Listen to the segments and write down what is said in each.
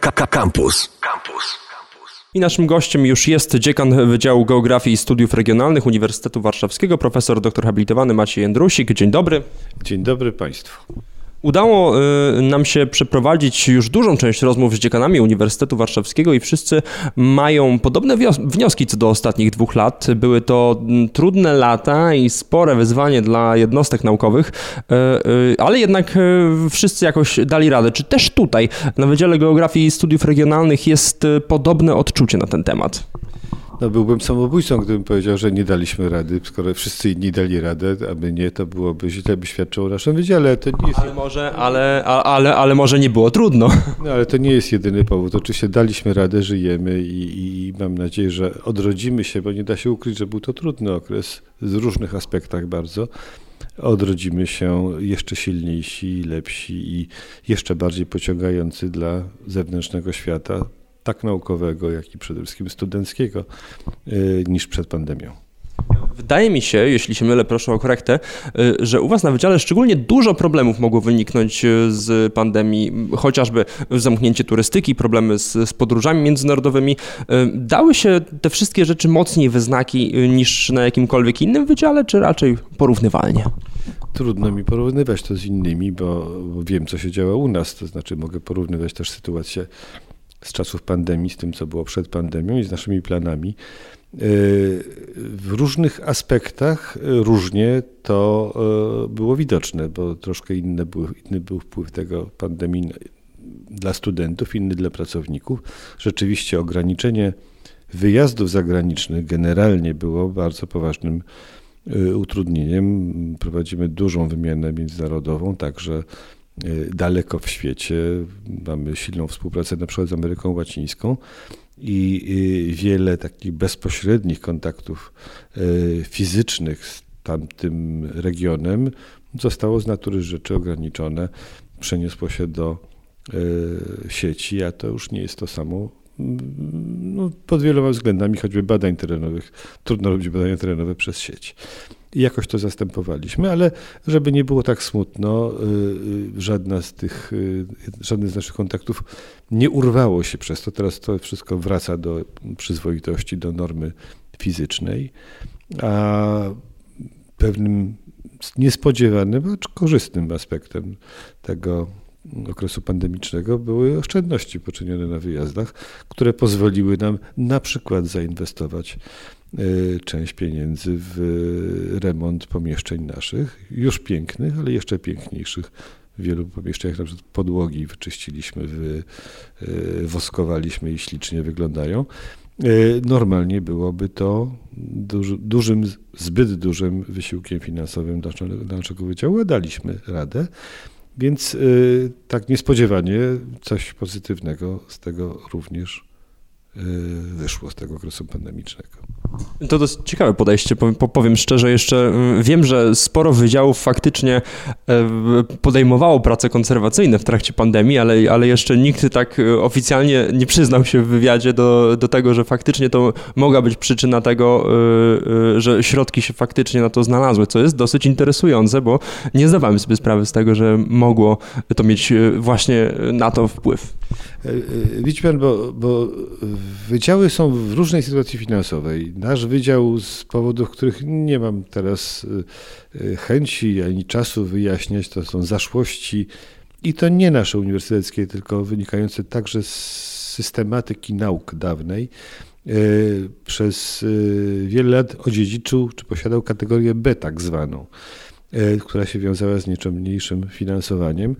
Campus. Campus. I naszym gościem już jest dziekan Wydziału Geografii i Studiów Regionalnych Uniwersytetu Warszawskiego, profesor doktor habilitowany Maciej Jędrusik. Dzień dobry. Dzień dobry Państwu. Udało y, nam się przeprowadzić już dużą część rozmów z dziekanami Uniwersytetu Warszawskiego i wszyscy mają podobne wnioski co do ostatnich dwóch lat. Były to mm, trudne lata i spore wyzwanie dla jednostek naukowych, y, y, ale jednak wszyscy jakoś dali radę. Czy też tutaj na Wydziale Geografii i Studiów Regionalnych jest podobne odczucie na ten temat? No byłbym samobójcą, gdybym powiedział, że nie daliśmy rady. Skoro wszyscy inni dali radę, a my nie, to byłoby źle, by świadczyło o naszym wydziale. To nie jest... ale, może, ale, ale, ale może nie było trudno. No ale to nie jest jedyny powód. Oczywiście daliśmy radę, żyjemy i, i mam nadzieję, że odrodzimy się, bo nie da się ukryć, że był to trudny okres w różnych aspektach bardzo odrodzimy się jeszcze silniejsi, lepsi i jeszcze bardziej pociągający dla zewnętrznego świata tak naukowego, jak i przede wszystkim studenckiego, y, niż przed pandemią. Wydaje mi się, jeśli się mylę, proszę o korektę, y, że u Was na wydziale szczególnie dużo problemów mogło wyniknąć y, z pandemii, chociażby zamknięcie turystyki, problemy z, z, podróżami międzynarodowymi. Dały się te wszystkie rzeczy mocniej wyznaki niż na jakimkolwiek innym wydziale, czy raczej porównywalnie? Trudno mi porównywać to z innymi, bo, bo wiem, co się działo u nas, to znaczy mogę porównywać też sytuację z czasów pandemii, z tym, co było przed pandemią i z naszymi planami. E, w różnych aspektach różnie to e, było widoczne, bo troszkę inny był, inny był wpływ tego pandemii dla studentów, inny dla pracowników. Rzeczywiście ograniczenie wyjazdów zagranicznych generalnie było bardzo poważnym e, utrudnieniem. Prowadzimy dużą wymianę międzynarodową, także daleko w świecie. Mamy silną współpracę na przykład z Ameryką Łacińską i y, wiele takich bezpośrednich kontaktów y, fizycznych z tamtym regionem zostało z natury rzeczy ograniczone, przeniosło się do sieci, a to już nie jest to samo no, pod wieloma względami, choćby badań terenowych. Trudno robić badania terenowe przez sieć i jakoś to zastępowaliśmy, ale żeby nie było tak smutno, y, y, żadna z tych, y, żadne z naszych kontaktów nie urwało się przez to. Teraz to wszystko wraca do przyzwoitości, do normy fizycznej, a pewnym niespodziewanym, acz korzystnym aspektem tego okresu pandemicznego były oszczędności poczynione na wyjazdach, które pozwoliły nam na przykład zainwestować Y, część pieniędzy w remont pomieszczeń naszych, już pięknych, ale jeszcze piękniejszych. W wielu pomieszczeniach na przykład podłogi wyczyściliśmy, wy, y, woskowaliśmy i ślicznie wyglądają. Normalnie byłoby to duży, dużym, zbyt dużym wysiłkiem finansowym dla naszego wydziału, a daliśmy radę. Więc tak niespodziewanie coś pozytywnego z tego również wyszło, z tego okresu pandemicznego. To dość ciekawe podejście, powiem szczerze. Jeszcze mm, wiem, że sporo wydziałów faktycznie e, podejmowało prace konserwacyjne w trakcie pandemii, ale, ale jeszcze nikt tak oficjalnie nie przyznał się w wywiadzie do, do tego, że faktycznie to mogła być przyczyna tego, że środki się faktycznie na to znalazły, co jest dosyć interesujące, bo nie zdawałem sobie sprawy z tego, że mogło to mieć właśnie na to wpływ. Widzi pan, bo, bo wydziały są w różnej sytuacji finansowej. Nasz wydział z powodów, których nie mam teraz y, chęci ani czasu wyjaśniać, to są zaszłości i to nie nasze uniwersyteckie, tylko wynikające także z systematyki nauk dawnej. Przez wiele lat odziedziczył, czy posiadał kategorię B tak zwaną, która się wiązała z nieco mniejszym finansowaniem.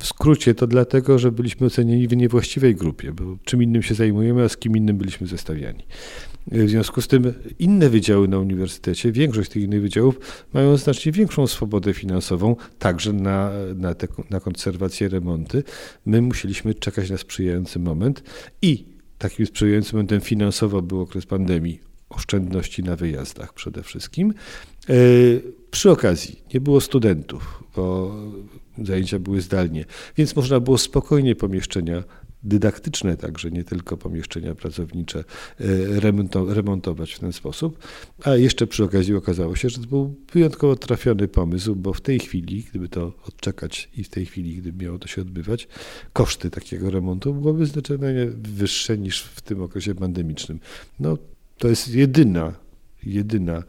W skrócie to dlatego, że byliśmy ocenieni w niewłaściwej grupie, bo czym innym się zajmujemy, a z kim innym byliśmy zestawiani. W związku z tym inne wydziały na uniwersytecie, większość tych innych wydziałów mają znacznie większą swobodę finansową, także na, na, te, na konserwację, remonty. My musieliśmy czekać na sprzyjający moment i takim sprzyjającym momentem finansowo był okres pandemii, oszczędności na wyjazdach przede wszystkim. E, przy okazji nie było studentów, bo zajęcia były zdalnie, więc można było spokojnie pomieszczenia dydaktyczne także, nie tylko pomieszczenia pracownicze remontować w ten sposób. A jeszcze przy okazji okazało się, że to był wyjątkowo trafiony pomysł, bo w tej chwili, gdyby to odczekać i w tej chwili, gdyby miało to się odbywać, koszty takiego remontu byłyby zdecydowanie wyższe niż w tym okresie pandemicznym. No, to jest jedyna, jedyna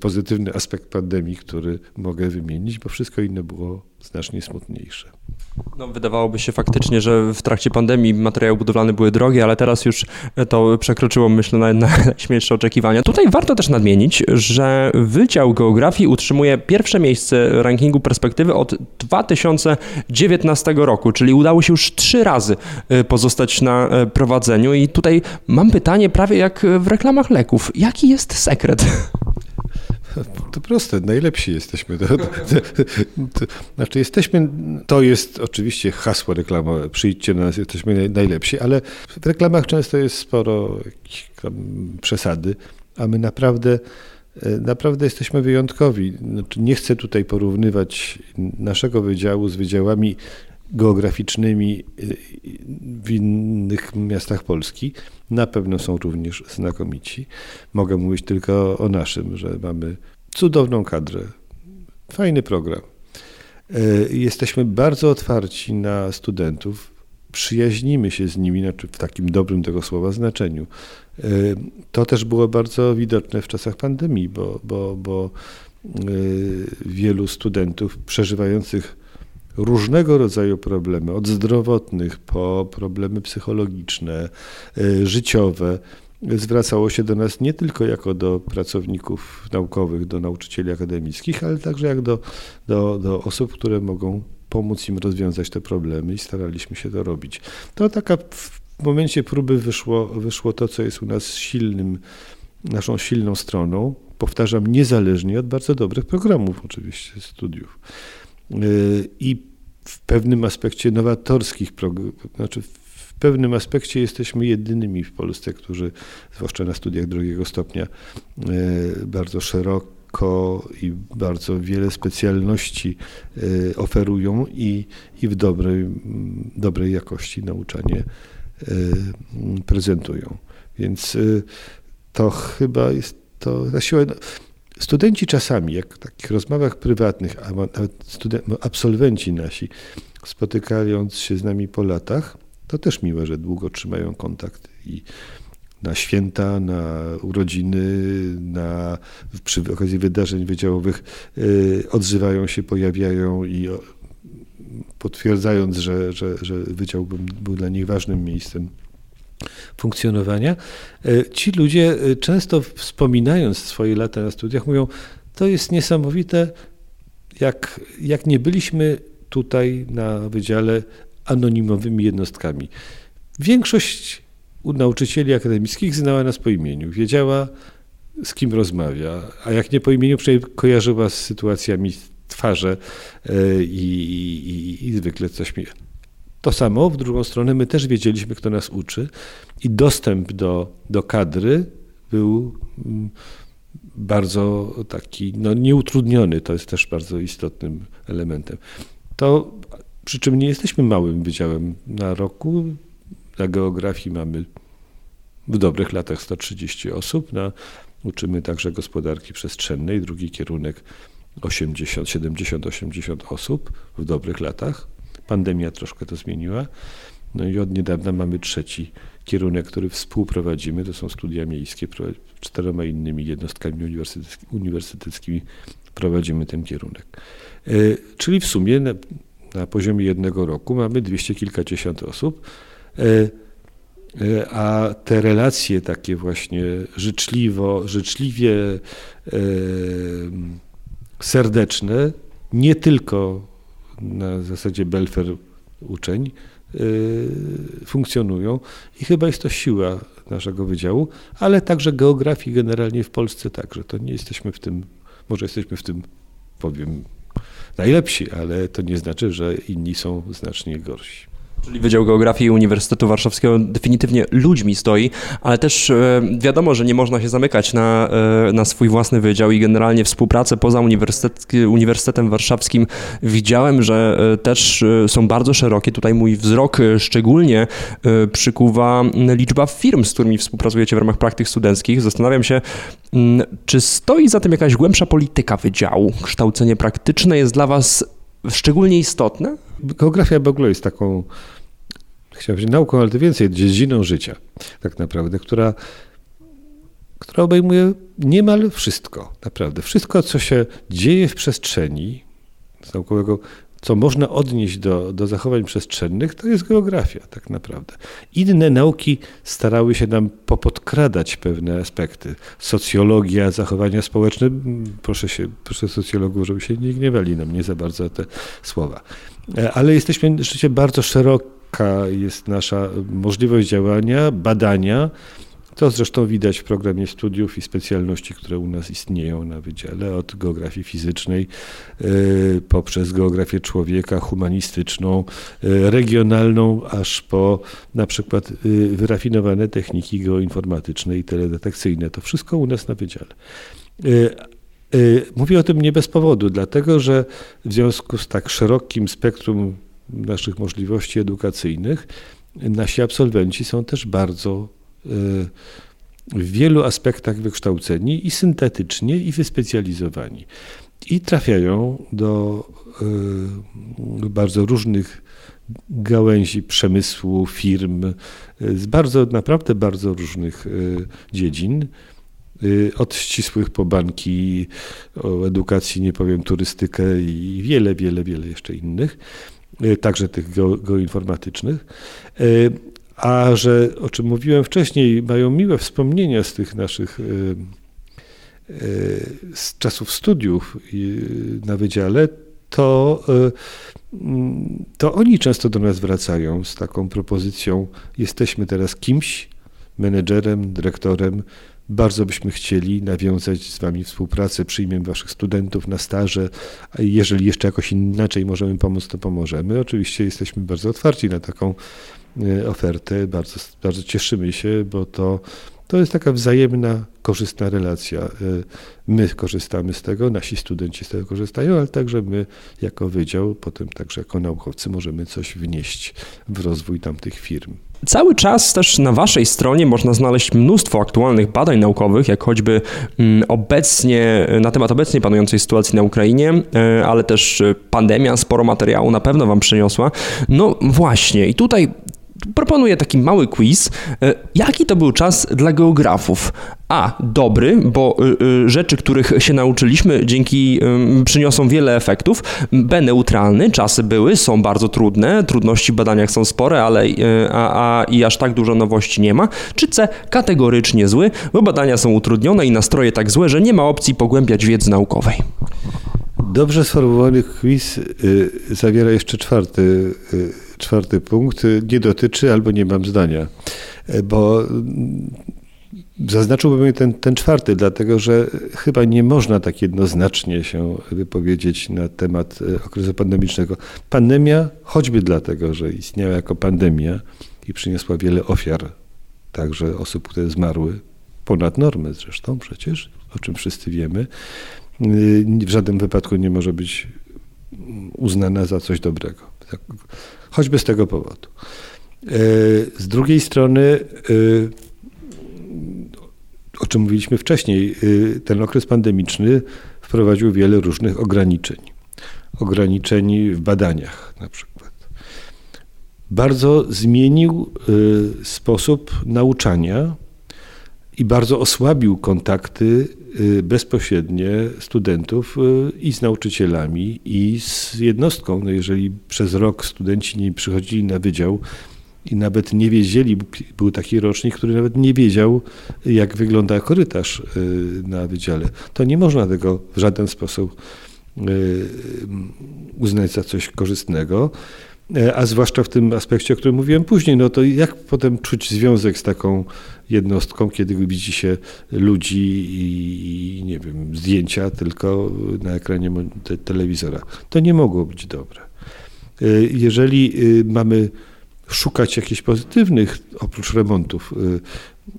pozytywny aspekt pandemii, który mogę wymienić, bo wszystko inne było znacznie smutniejsze. No, wydawałoby się faktycznie, że w trakcie pandemii materiały budowlane były drogie, ale teraz już to przekroczyło, myślę, na, na najśmielsze oczekiwania. Tutaj warto też nadmienić, że Wydział Geografii utrzymuje pierwsze miejsce rankingu perspektywy od 2019 roku, czyli udało się już trzy razy y, pozostać na y, prowadzeniu. I tutaj mam pytanie, prawie jak w reklamach leków. Jaki jest sekret? To proste, najlepsi jesteśmy. To, to, to, znaczy jesteśmy, to jest oczywiście hasło reklamowe, przyjdźcie do nas, jesteśmy najlepsi, ale w reklamach często jest sporo przesady, a my naprawdę naprawdę jesteśmy wyjątkowi. Znaczy nie chcę tutaj porównywać naszego wydziału z wydziałami geograficznymi w innych miastach Polski. Na pewno są również znakomici. Mogę mówić tylko o naszym, że mamy cudowną kadrę, fajny program. E, jesteśmy bardzo otwarci na studentów, przyjaźnimy się z nimi, znaczy w takim dobrym tego słowa znaczeniu. E, to też było bardzo widoczne w czasach pandemii, bo, bo, bo wielu studentów przeżywających różnego rodzaju problemy, od zdrowotnych po problemy psychologiczne, e, życiowe, zwracało się do nas nie tylko jako do pracowników naukowych, do nauczycieli akademickich, ale także jak do, do, do osób, które mogą pomóc im rozwiązać te problemy i staraliśmy się to robić. To taka w momencie próby wyszło, wyszło to, co jest u nas silnym, naszą silną stroną. Powtarzam, niezależnie od bardzo dobrych programów, oczywiście, studiów. I w pewnym aspekcie nowatorskich, znaczy w pewnym aspekcie jesteśmy jedynymi w Polsce, którzy, zwłaszcza na studiach drugiego stopnia, e, bardzo szeroko i bardzo wiele specjalności e, oferują i, i w dobrej, dobrej jakości nauczanie e, prezentują. Więc to chyba jest to na siłę. Studenci czasami, jak w takich rozmowach prywatnych, a nawet no, absolwenci nasi, spotykając się z nami po latach, to też miłe, że długo trzymają kontakt i na święta, na urodziny, na, przy okazji wydarzeń wydziałowych yy, odzywają się, pojawiają i potwierdzając, że, że, że wydział był, był dla nich ważnym miejscem funkcjonowania. E, ci ludzie e, często wspominając swoje lata na studiach mówią, to jest niesamowite, jak, jak nie byliśmy tutaj na wydziale anonimowymi jednostkami. Większość nauczycieli akademickich znała nas po imieniu, wiedziała z kim rozmawia, a jak nie po imieniu, przynajmniej kojarzyła z sytuacjami twarze e, i, i, i zwykle coś mi to samo, w drugą stronę, my też wiedzieliśmy, kto nas uczy i dostęp do, do kadry był mm, bardzo taki, no nieutrudniony, to jest też bardzo istotnym elementem. To, przy czym nie jesteśmy małym wydziałem na roku, na geografii mamy w dobrych latach 130 osób, na, uczymy także gospodarki przestrzennej, drugi kierunek 80, 70, 80 osób w dobrych latach. Pandemia troszkę to zmieniła. No i od niedawna mamy trzeci kierunek, który współprowadzimy. To są studia miejskie. Czteroma innymi jednostkami uniwersyteckimi prowadzimy ten kierunek. E, czyli w sumie na, na poziomie jednego roku mamy dwieście kilkadziesiąt osób. E, e, a te relacje takie właśnie życzliwo, życzliwie serdeczne, nie tylko na zasadzie Belfer uczeń y, funkcjonują i chyba jest to siła naszego wydziału, ale także geografii generalnie w Polsce także. To nie jesteśmy w tym, może jesteśmy w tym, powiem, najlepsi, ale to nie znaczy, że inni są znacznie gorsi. Czyli Wydział Geografii Uniwersytetu Warszawskiego definitywnie ludźmi stoi, ale też e, wiadomo, że nie można się zamykać na, e, na swój własny wydział i generalnie współpracę poza uniwersytet, Uniwersytetem Warszawskim widziałem, że e, też są bardzo szerokie. Tutaj mój wzrok szczególnie przykuwa liczba firm, z którymi współpracujecie w ramach praktyk studenckich. Zastanawiam się, czy stoi za tym jakaś głębsza polityka wydziału? Kształcenie praktyczne jest dla Was szczególnie istotne? Geografia w ogóle jest taką chciałbym powiedzieć nauką, ale to więcej, dziedziną życia tak naprawdę, która, która obejmuje niemal wszystko, naprawdę. Wszystko, co się dzieje w przestrzeni z naukowego, co można odnieść do, do zachowań przestrzennych, to jest geografia tak naprawdę. Inne nauki starały się nam popodkradać pewne aspekty. Socjologia, zachowania społeczne, proszę, się, proszę socjologów, żeby się nie gniewali na mnie za bardzo te słowa. E, ale jesteśmy rzeczywiście bardzo szeroko jaka jest nasza możliwość działania, badania. To zresztą widać w programie studiów i specjalności, które u nas istnieją na wydziale, od geografii fizycznej y, poprzez geografię człowieka, humanistyczną, y, regionalną, aż po na przykład y, wyrafinowane techniki geoinformatyczne i teledetekcyjne. To wszystko u nas na wydziale. Mówię o tym nie bez powodu, dlatego że w związku z tak szerokim spektrum naszych możliwości edukacyjnych, nasi absolwenci są też bardzo e, w wielu aspektach wykształceni i syntetycznie, i wyspecjalizowani. I trafiają do e, bardzo różnych gałęzi przemysłu, firm, e, z bardzo, naprawdę bardzo różnych dziedzin. Od ścisłych po banki, o edukacji nie powiem, turystykę i wiele, wiele, wiele jeszcze innych. Y, także tych geoinformatycznych. Y, a że, o czym mówiłem wcześniej, mają miłe wspomnienia z tych naszych y, z czasów studiów na wydziale, to, mm, to oni często do nas wracają z taką propozycją: jesteśmy teraz kimś, menedżerem, dyrektorem, bardzo byśmy chcieli nawiązać z Wami współpracę, przyjmiemy Waszych studentów na staże, a jeżeli jeszcze jakoś inaczej możemy pomóc, to pomożemy. Oczywiście jesteśmy bardzo otwarci na taką e, ofertę, bardzo, bardzo cieszymy się, bo to, to jest taka wzajemna, korzystna relacja. E, my korzystamy z tego, nasi studenci z tego korzystają, ale także my jako wydział, potem także jako naukowcy możemy coś wnieść w rozwój tamtych firm. Cały czas też na Waszej stronie można znaleźć mnóstwo aktualnych badań naukowych, jak choćby mm, obecnie, na temat obecnie panującej sytuacji na Ukrainie, e, ale też pandemia sporo materiału na pewno Wam przyniosła. No właśnie, i tutaj proponuję taki mały quiz. E, jaki to był czas dla geografów? A. Dobry, bo y, y, rzeczy, których się nauczyliśmy, dzięki przyniosą wiele efektów. B. Neutralny, czasy były, są bardzo trudne, trudności w badaniach są spore, ale y, a, a, i aż tak dużo nowości nie ma. Czy C. Kategorycznie zły, bo badania są utrudnione i nastroje tak złe, że nie ma opcji pogłębiać wiedzy naukowej. Dobrze sformułowany quiz y, zawiera jeszcze czwarty, y, czwarty punkt. Nie dotyczy albo nie mam zdania, y, bo mm, zaznaczyłbym ten, ten czwarty, dlatego że chyba nie można tak jednoznacznie się wypowiedzieć na temat okresu pandemicznego. Pandemia, choćby dlatego, że istniała jako pandemia i przyniosła wiele ofiar, także osób, które zmarły, ponad normę zresztą przecież, o czym wszyscy wiemy, w żadnym wypadku nie może być uznana za coś dobrego. Tak, choćby z tego powodu. E, z drugiej strony, e, o czym mówiliśmy wcześniej, ten okres pandemiczny wprowadził wiele różnych ograniczeń. Ograniczeń w badaniach na przykład. Bardzo zmienił sposób nauczania i bardzo osłabił kontakty y, bezpośrednie studentów y, i z nauczycielami, i z jednostką. No jeżeli przez rok studenci nie przychodzili na wydział i nawet nie wiedzieli, był taki rocznik, który nawet nie wiedział, jak wygląda korytarz y, na wydziale, to nie można tego w żaden sposób uznać za coś korzystnego. E, a zwłaszcza w tym aspekcie, o którym mówiłem później, no to jak potem czuć związek z taką jednostką, kiedy widzi się ludzi i, nie wiem, zdjęcia tylko na ekranie telewizora. To nie mogło być dobre. E, jeżeli y, mamy szukać jakichś pozytywnych, oprócz remontów,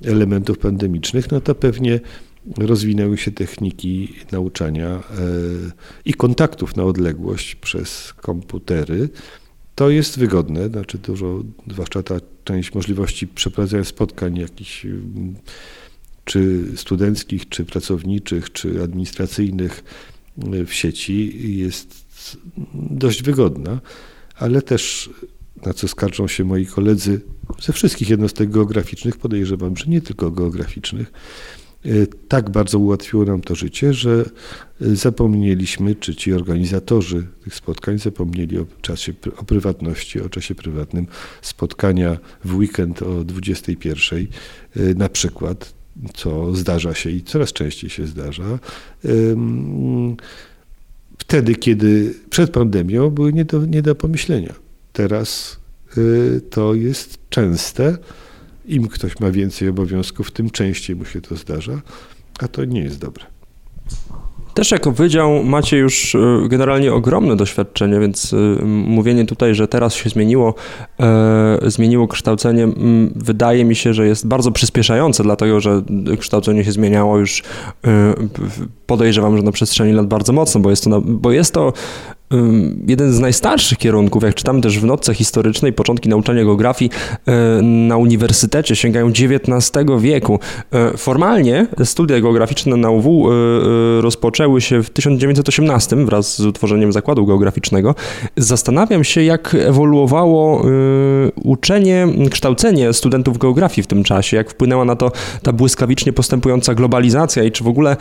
elementów pandemicznych, no to pewnie rozwinęły się techniki nauczania i kontaktów na odległość przez komputery. To jest wygodne, znaczy dużo, zwłaszcza ta część możliwości przeprowadzania spotkań jakichś czy studenckich, czy pracowniczych, czy administracyjnych w sieci jest dość wygodna, ale też na co skarżą się moi koledzy ze wszystkich jednostek geograficznych, podejrzewam, że nie tylko geograficznych, tak bardzo ułatwiło nam to życie, że zapomnieliśmy, czy ci organizatorzy tych spotkań zapomnieli o czasie, o prywatności, o czasie prywatnym. Spotkania w weekend o 21 e, na przykład, co zdarza się i coraz częściej się zdarza. Wtedy, kiedy przed pandemią były nie do, nie do pomyślenia. Teraz y, to jest częste. Im ktoś ma więcej obowiązków, tym częściej mu się to zdarza, a to nie jest dobre. Też jako wydział macie już y, generalnie ogromne doświadczenie, więc y, mówienie tutaj, że teraz się zmieniło, e, zmieniło kształcenie, wydaje mi się, że jest bardzo przyspieszające, dlatego że kształcenie się zmieniało już e, podejrzewam, że na przestrzeni lat bardzo mocno, bo jest to, bo jest to jeden z najstarszych kierunków, jak czytam też w notce historycznej, początki nauczania geografii e, na uniwersytecie sięgają XIX wieku. E, formalnie studia geograficzne na UW e, rozpoczęły się w 1918 wraz z utworzeniem Zakładu Geograficznego. Zastanawiam się, jak ewoluowało uczenie, kształcenie studentów geografii w tym czasie, jak wpłynęła na to ta błyskawicznie postępująca globalizacja i czy w ogóle,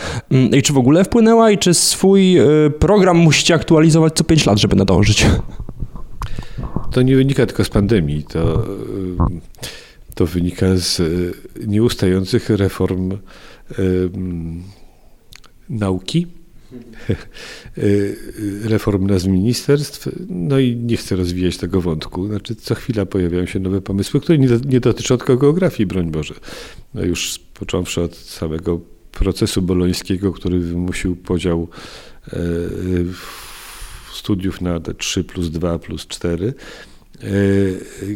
i czy w ogóle wpłynęła i czy swój program musicie aktualizować co 5 lat, żeby nadążyć. To nie wynika tylko z pandemii, to, to wynika z e, nieustających reform um, nauki, e, reform nazw ministerstw, no i nie chcę rozwijać tego wątku. Znaczy, co chwila pojawiają się nowe pomysły, które nie, nie dotyczą tylko geografii, broń Boże. No już począwszy od samego procesu bolońskiego, który wymusił podział e, studiów na 3 plus 2 plus 4 e,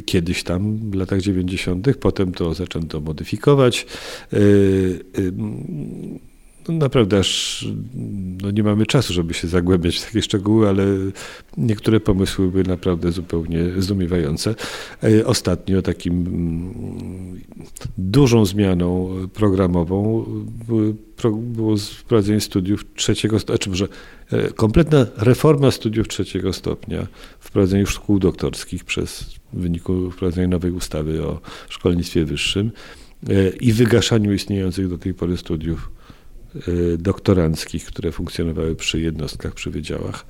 kiedyś tam w latach 90., potem to zaczęto modyfikować. E, e, no naprawdę aż no nie mamy czasu, żeby się zagłębiać w takie szczegóły, ale niektóre pomysły były naprawdę zupełnie zdumiewające. Ostatnio takim mm, dużą zmianą programową było wprowadzenie studiów trzeciego stopnia, czy może e, kompletna reforma studiów trzeciego stopnia, wprowadzenie szkół doktorskich przez w wyniku wprowadzenia nowej ustawy o szkolnictwie wyższym e, i wygaszaniu istniejących do tej pory studiów e, doktoranckich, które funkcjonowały przy jednostkach, przy wydziałach.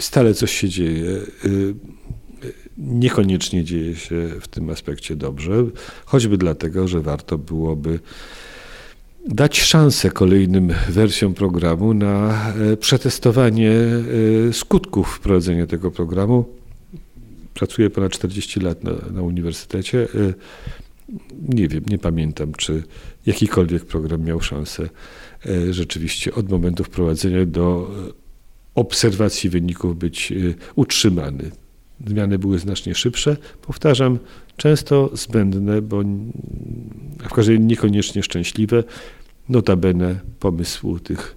Stale coś się dzieje niekoniecznie dzieje się w tym aspekcie dobrze, choćby dlatego, że warto byłoby dać szansę kolejnym wersjom programu na e, przetestowanie e, skutków wprowadzenia tego programu. Pracuję ponad 40 lat na, na uniwersytecie. E, nie wiem, nie pamiętam, czy jakikolwiek program miał szansę rzeczywiście od momentu wprowadzenia do obserwacji wyników być utrzymany. Zmiany były znacznie szybsze. Powtarzam, często zbędne, bo w każdym razie niekoniecznie szczęśliwe. Notabene pomysłu tych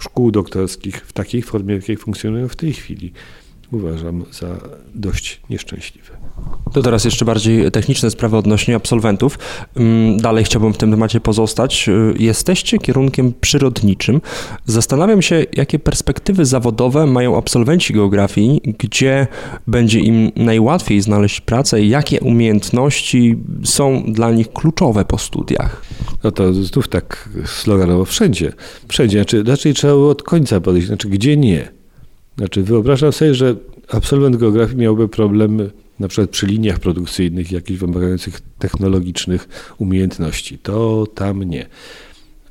szkół doktorskich w takiej formie, w jakiej funkcjonują w tej chwili, uważam za dość nieszczęśliwe. To teraz jeszcze bardziej techniczne sprawy odnośnie absolwentów. Mm, dalej chciałbym w tym temacie pozostać. Y, jesteście kierunkiem przyrodniczym. Zastanawiam się, jakie perspektywy zawodowe mają absolwenci geografii, gdzie będzie im najłatwiej znaleźć pracę i jakie umiejętności są dla nich kluczowe po studiach. No to znów tak sloganowo wszędzie. Wszędzie. Znaczy, raczej trzeba od końca podejść. Znaczy, gdzie nie? Znaczy, wyobrażam sobie, że absolwent geografii miałby problem na przykład przy liniach produkcyjnych, jakichś wymagających technologicznych umiejętności. To tam nie.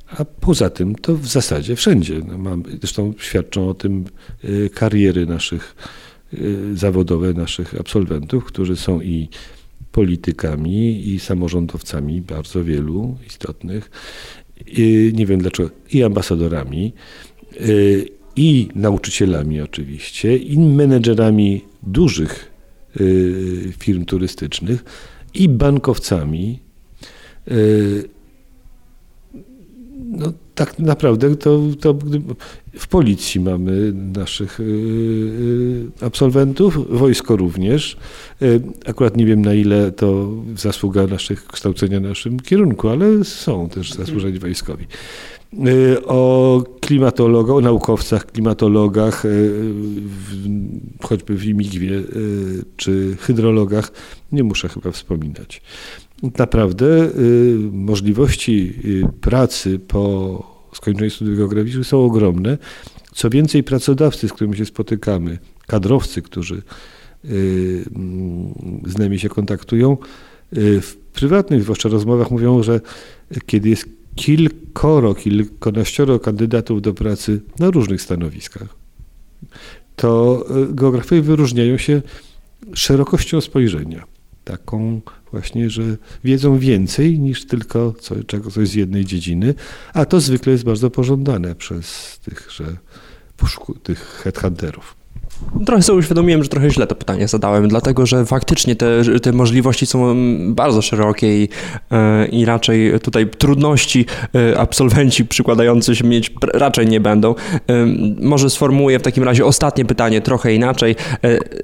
A poza tym to w zasadzie wszędzie. No mam, zresztą świadczą o tym y, kariery naszych y, zawodowe, naszych absolwentów, którzy są i politykami, i samorządowcami, bardzo wielu istotnych, i, nie wiem dlaczego, i ambasadorami, y, i nauczycielami oczywiście, i menedżerami dużych firm turystycznych i bankowcami. No, tak naprawdę to, to w policji mamy naszych absolwentów, wojsko również. Akurat nie wiem na ile to zasługa naszych kształcenia naszym kierunku, ale są też zasłużeni wojskowi. Y, o klimatologach, o naukowcach, klimatologach, y, choćby w Imigwie, y, czy hydrologach, nie muszę chyba wspominać. Naprawdę możliwości pracy po skończeniu studiów geograficznych są ogromne. Co więcej, pracodawcy, z którymi się spotykamy, kadrowcy, którzy z nami się kontaktują, w prywatnych zwłaszcza rozmowach mówią, że kiedy jest kilkoro, kilkanaścioro kandydatów do pracy na różnych stanowiskach, to e, geografowie wyróżniają się szerokością spojrzenia. Taką właśnie, że wiedzą więcej niż tylko co, coś z jednej dziedziny, a to zwykle jest bardzo pożądane przez tych, że, tych headhunterów. Trochę sobie uświadomiłem, że trochę źle to pytanie zadałem, dlatego że faktycznie te, te możliwości są bardzo szerokie i, e, i raczej tutaj trudności e, absolwenci przykładający się mieć raczej nie będą. E, może sformułuję w takim razie ostatnie pytanie trochę inaczej.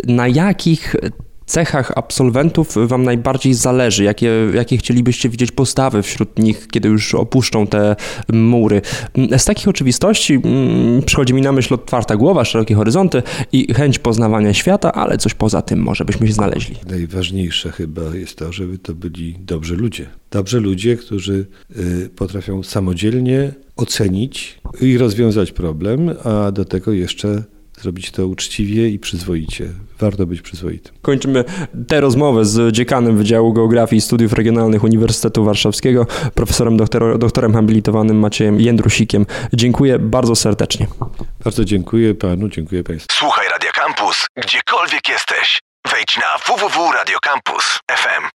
Na jakich cechach absolwentów Wam najbardziej zależy? Jakie, jakie chcielibyście widzieć postawy wśród nich, kiedy już opuszczą te mury? Z takich oczywistości mm, przychodzi mi na myśl otwarta głowa, szerokie horyzonty i chęć poznawania świata, ale coś poza tym może byśmy się znaleźli. Najważniejsze chyba jest to, żeby to byli dobrzy ludzie. Dobrzy ludzie, którzy y, potrafią samodzielnie ocenić i rozwiązać problem, a do tego jeszcze zrobić to uczciwie i przyzwoicie. Warto być przyzwoitym. Kończymy tę rozmowę z dziekanem Wydziału Geografii i Studiów Regionalnych Uniwersytetu Warszawskiego, profesorem doktor, doktorem habilitowanym Maciejem Jędrusikiem. Dziękuję bardzo serdecznie. Bardzo dziękuję panu, dziękuję państwu. Słuchaj Radio Campus, gdziekolwiek jesteś. Wejdź na www.radiocampus.fm.